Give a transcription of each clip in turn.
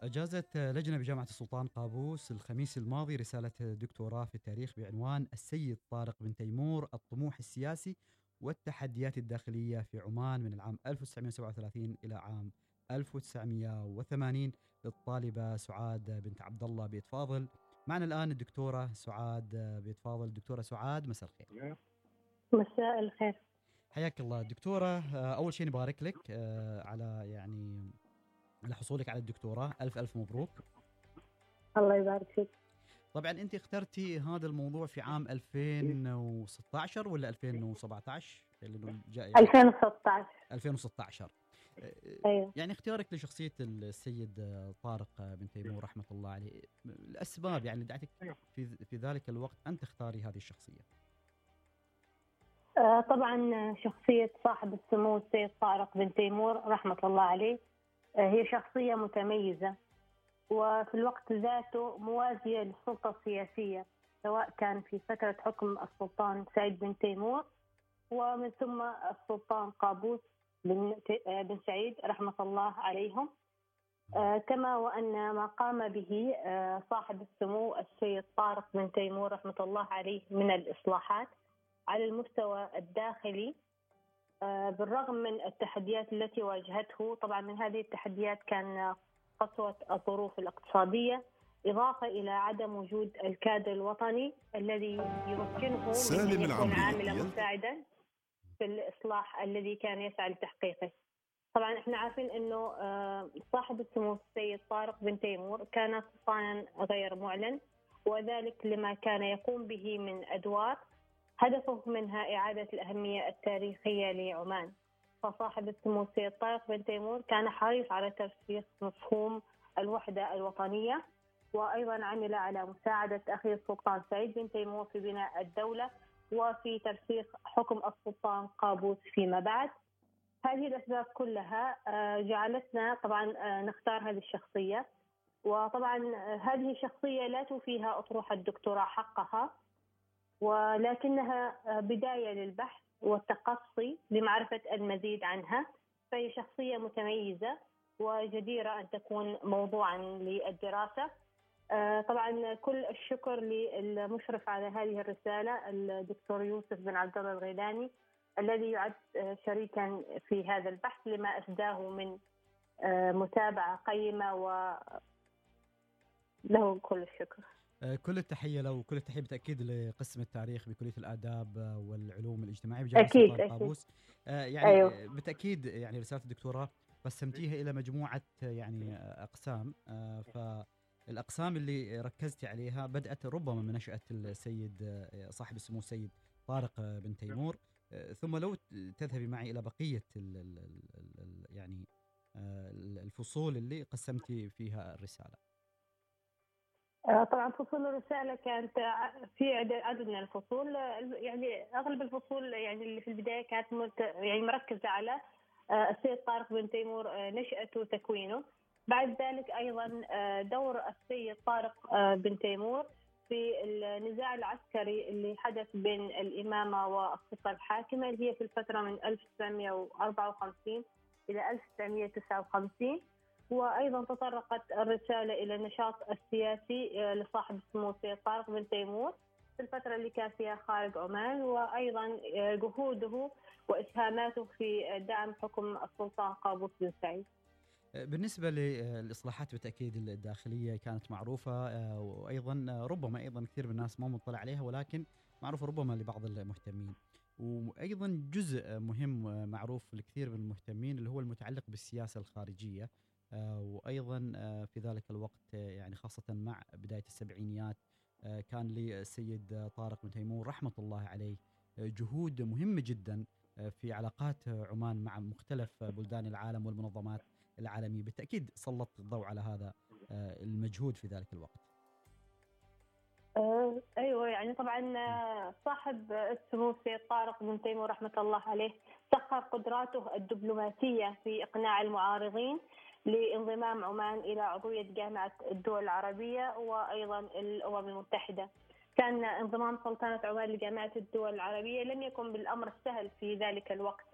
أجازت لجنة بجامعة السلطان قابوس الخميس الماضي رسالة دكتوراه في التاريخ بعنوان السيد طارق بن تيمور الطموح السياسي والتحديات الداخلية في عمان من العام 1937 إلى عام 1980 للطالبة سعاد بنت عبد الله بيت فاضل. معنا الآن الدكتورة سعاد بيت فاضل. الدكتورة سعاد مساء الخير. مساء الخير. حياك الله. دكتورة أول شيء نبارك لك آه، على يعني على حصولك على الدكتوراه. ألف ألف مبروك. الله يبارك فيك. طبعا أنت اخترتي هذا الموضوع في عام 2016 ولا 2017 لأنه جاء يعني 2016 2016 أيوه. يعني اختيارك لشخصية السيد طارق بن تيمور رحمة الله عليه. الأسباب يعني دعتك في في ذلك الوقت أن تختاري هذه الشخصية. آه، طبعا شخصية صاحب السمو السيد طارق بن تيمور رحمة الله عليه. هي شخصية متميزة وفي الوقت ذاته موازية للسلطة السياسية سواء كان في فترة حكم السلطان سعيد بن تيمور ومن ثم السلطان قابوس بن آه، سعيد رحمة الله عليهم. آه، كما وأن ما قام به آه، صاحب السمو السيد طارق بن تيمور رحمة الله عليه من الإصلاحات على المستوى الداخلي بالرغم من التحديات التي واجهته طبعا من هذه التحديات كان قسوة الظروف الاقتصادية إضافة إلى عدم وجود الكادر الوطني الذي يمكنه من أن يكون عاملا مساعدا في الإصلاح الذي كان يسعى لتحقيقه. طبعا إحنا عارفين إنه آه، صاحب السمو السيد طارق بن تيمور كان سلطانا غير معلن وذلك لما كان يقوم به من أدوار هدفه منها اعاده الأهمية التاريخية لعمان. فصاحب السمو السيد طارق بن تيمور كان حريص على ترسيخ مفهوم الوحدة الوطنية وأيضا عمل على مساعدة اخيه السلطان سعيد بن تيمور في بناء الدولة وفي ترسيخ حكم السلطان قابوس فيما بعد. هذه الأسباب كلها آه، جعلتنا طبعا آه، نختار هذه الشخصية. وطبعا آه، هذه الشخصية لا توفيها أطروحة الدكتوراه حقها. ولكنها بداية للبحث والتقصي لمعرفة المزيد عنها فهي شخصية متميزة وجديرة أن تكون موضوعا للدراسة آه، طبعا كل الشكر للمشرف على هذه الرسالة الدكتور يوسف بن عبد الله الغيلاني الذي يعد آه، شريكا في هذا البحث لما اسداه من آه، متابعة قيمة و له كل الشكر. كل التحية له وكل التحية بالتأكيد لقسم التاريخ بكلية الآداب والعلوم الاجتماعية بجامعة أكيد أكيد. قابوس يعني أيوه. بالتأكيد يعني رسالة الدكتوراه قسمتيها إلى مجموعة يعني أقسام ف الأقسام اللي ركزتي عليها بدأت ربما من نشأة السيد صاحب السمو السيد طارق بن تيمور ثم لو تذهبي معي إلى بقية ال ال ال يعني الفصول اللي قسمتي فيها الرسالة آه، طبعا فصول الرسالة كانت في عدد من الفصول يعني أغلب الفصول يعني اللي في البداية كانت يعني مركزة على آه، السيد طارق بن تيمور آه، نشأته وتكوينه. بعد ذلك أيضا آه، دور السيد طارق آه، بن تيمور في النزاع العسكري اللي حدث بين الإمامة والسلطه الحاكمة اللي هي في الفترة من 1954 إلى 1959 وأيضا تطرقت الرسالة إلى النشاط السياسي آه، لصاحب السمو السيد طارق بن تيمور في الفترة اللي كان فيها خارج عمان وأيضا جهوده وإسهاماته في دعم حكم السلطان قابوس بن سعيد. بالنسبة للإصلاحات بالتأكيد الداخلية كانت معروفة آه، وأيضا ربما أيضا كثير من الناس ما مطلع عليها ولكن معروفة ربما لبعض المهتمين وأيضا جزء مهم معروف لكثير من المهتمين اللي هو المتعلق بالسياسة الخارجية آه، وأيضا آه، في ذلك الوقت يعني خاصة مع بداية السبعينيات كان للسيد طارق بن تيمور رحمة الله عليه جهود مهمة جدا في علاقات عمان مع مختلف بلدان العالم والمنظمات العالمي بالتأكيد سلط الضوء على هذا آه، المجهود في ذلك الوقت. آه، أيوه يعني طبعا آه، صاحب السمو السيد طارق بن تيمور رحمة الله عليه سخر قدراته الدبلوماسية في إقناع المعارضين. لانضمام عمان إلى عضوية جامعة الدول العربية وأيضا الأمم المتحدة. كان انضمام سلطنة عمان لجامعة الدول العربية لم يكن بالأمر السهل في ذلك الوقت.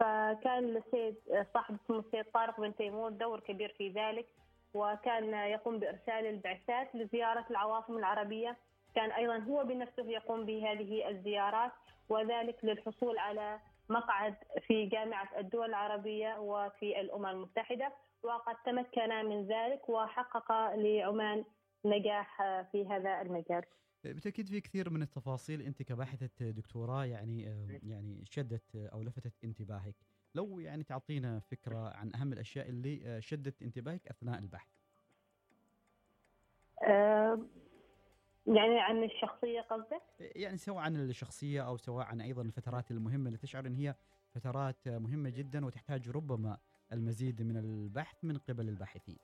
فكان السيد صاحب اسمه السيد طارق بن تيمور دور كبير في ذلك وكان يقوم بإرسال البعثات لزيارة العواصم العربية كان أيضا هو بنفسه يقوم بهذه الزيارات وذلك للحصول على مقعد في جامعة الدول العربية وفي الأمم المتحدة وقد تمكن من ذلك وحقق لعمان نجاح في هذا المجال. بالتأكيد في كثير من التفاصيل أنت كباحثة دكتوراه يعني يعني شدت أو لفتت انتباهك لو يعني تعطينا فكرة عن أهم الأشياء اللي شدت انتباهك أثناء البحث أه يعني عن الشخصية قصدك؟ يعني سواء عن الشخصية أو سواء عن أيضا الفترات المهمة اللي تشعر إن هي فترات مهمة جدا وتحتاج ربما المزيد من البحث من قبل الباحثين.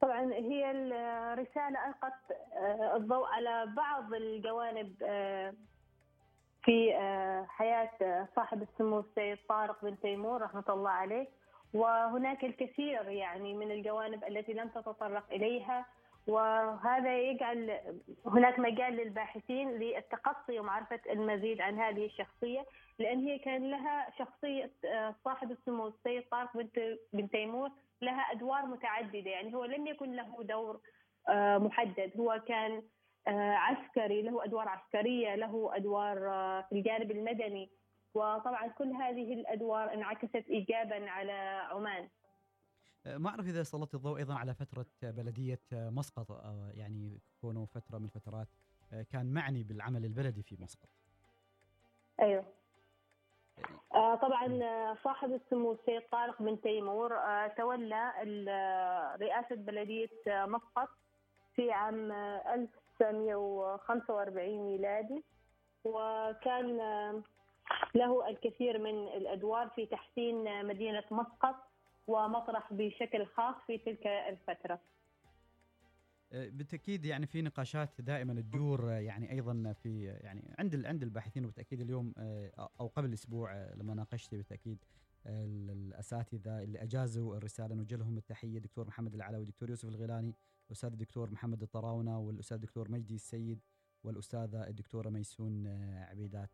طبعا هي الرسالة ألقت آه، الضوء على بعض الجوانب آه، في آه، حياة صاحب السمو السيد طارق بن تيمور رحمة الله عليه. وهناك الكثير يعني من الجوانب التي لم تتطرق إليها. وهذا يجعل هناك مجال للباحثين للتقصي ومعرفة المزيد عن هذه الشخصية لأن هي كان لها شخصية صاحب السمو السيد طارق بن تيمور لها أدوار متعددة يعني هو لم يكن له دور آه، محدد هو كان آه، عسكري له أدوار عسكرية له أدوار آه، في الجانب المدني وطبعا كل هذه الأدوار انعكست ايجابا على عمان. ما أعرف إذا سلطت الضوء أيضا على فترة بلدية مسقط يعني كونه فترة من الفترات كان معني بالعمل البلدي في مسقط. أيوه. آه، طبعا آه، صاحب السمو السيد طارق بن تيمور آه، تولى رئاسة بلدية مسقط في عام 1945 ميلادي. وكان له الكثير من الأدوار في تحسين مدينة مسقط. ومطرح بشكل خاص في تلك الفترة. آه، بالتأكيد يعني في نقاشات دائما تدور آه، يعني أيضا في يعني عند عند الباحثين وبالتأكيد اليوم آه، أو قبل أسبوع لما ناقشت بالتأكيد الأساتذة اللي أجازوا الرسالة نوجه لهم التحية دكتور محمد العلوي دكتور يوسف الغيلاني الأستاذ الدكتور محمد الطراونة والأستاذ الدكتور مجدي السيد والأستاذة الدكتورة ميسون عبيدات.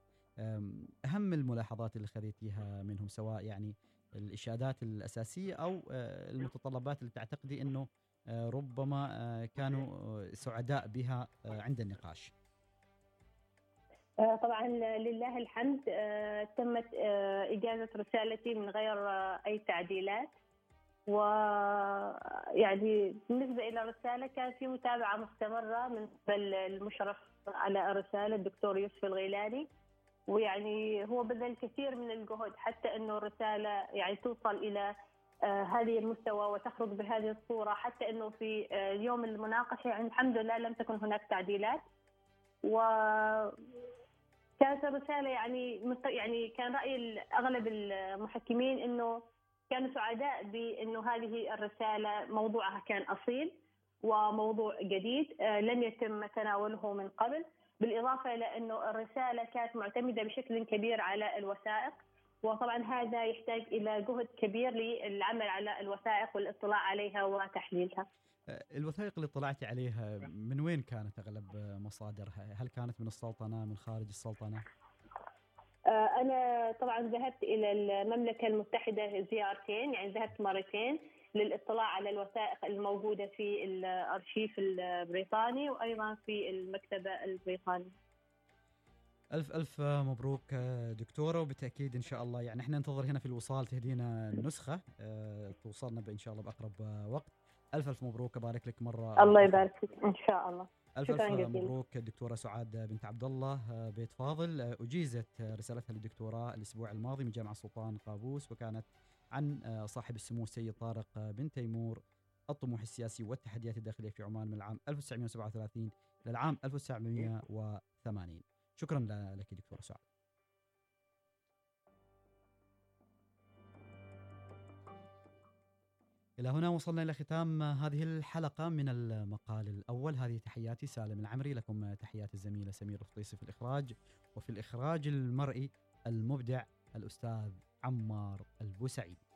أهم الملاحظات اللي خذيتيها منهم سواء يعني الإشادات الأساسية أو المتطلبات اللي تعتقدي إنه آه، ربما آه، كانوا آه، سعداء بها عند النقاش. طبعا لله الحمد تمت إجازة رسالتي من غير أي تعديلات. ويعني بالنسبة إلى الرسالة كان في متابعة مستمرة من قبل المشرف على الرسالة الدكتور يوسف الغيلاني. ويعني هو بذل كثير من الجهد حتى إنه الرسالة يعني توصل إلى آه، هذه المستوى وتخرج بهذه الصورة حتى أنه في آه، يوم المناقشة يعني الحمد لله لم تكن هناك تعديلات. و كانت الرسالة يعني يعني كان رأي أغلب المحكمين أنه كانوا سعداء بأنه هذه الرسالة موضوعها كان أصيل وموضوع جديد آه، لم يتم تناوله من قبل. بالإضافة إلى أنه الرسالة كانت معتمدة بشكل كبير على الوثائق وطبعا هذا يحتاج إلى جهد كبير للعمل على الوثائق والاطلاع عليها وتحليلها. أه، الوثائق اللي اطلعتي عليها من وين كانت أغلب مصادرها؟ هل كانت من السلطنة من خارج السلطنة؟ أه، أنا طبعا ذهبت إلى المملكة المتحدة زيارتين يعني ذهبت مرتين للاطلاع على الوثائق الموجودة في الأرشيف البريطاني وأيضا في المكتبة البريطانية. ألف ألف مبروك دكتورة وبالتأكيد إن شاء الله يعني إحنا ننتظر هنا في الوصال تهدينا النسخة أه توصلنا إن شاء الله بأقرب وقت. ألف ألف مبروك أبارك لك مرة الله يبارك فيك إن شاء الله. ألف ألف مبروك الدكتورة سعاد بنت عبد الله آه، بيت فاضل. آه، أجيزت رسالتها للدكتوراه الأسبوع الماضي من جامعة سلطان قابوس وكانت عن آه، صاحب السمو السيد طارق بن تيمور الطموح السياسي والتحديات الداخلية في عمان من العام 1937 للعام 1980 شكرا لك دكتورة سعد. إلى هنا وصلنا إلى ختام هذه الحلقة من المقال الأول. هذه تحياتي سالم العمري. لكم تحيات الزميلة سمير الفطيسي في الإخراج وفي الإخراج المرئي المبدع الأستاذ عمار البوسعيدي.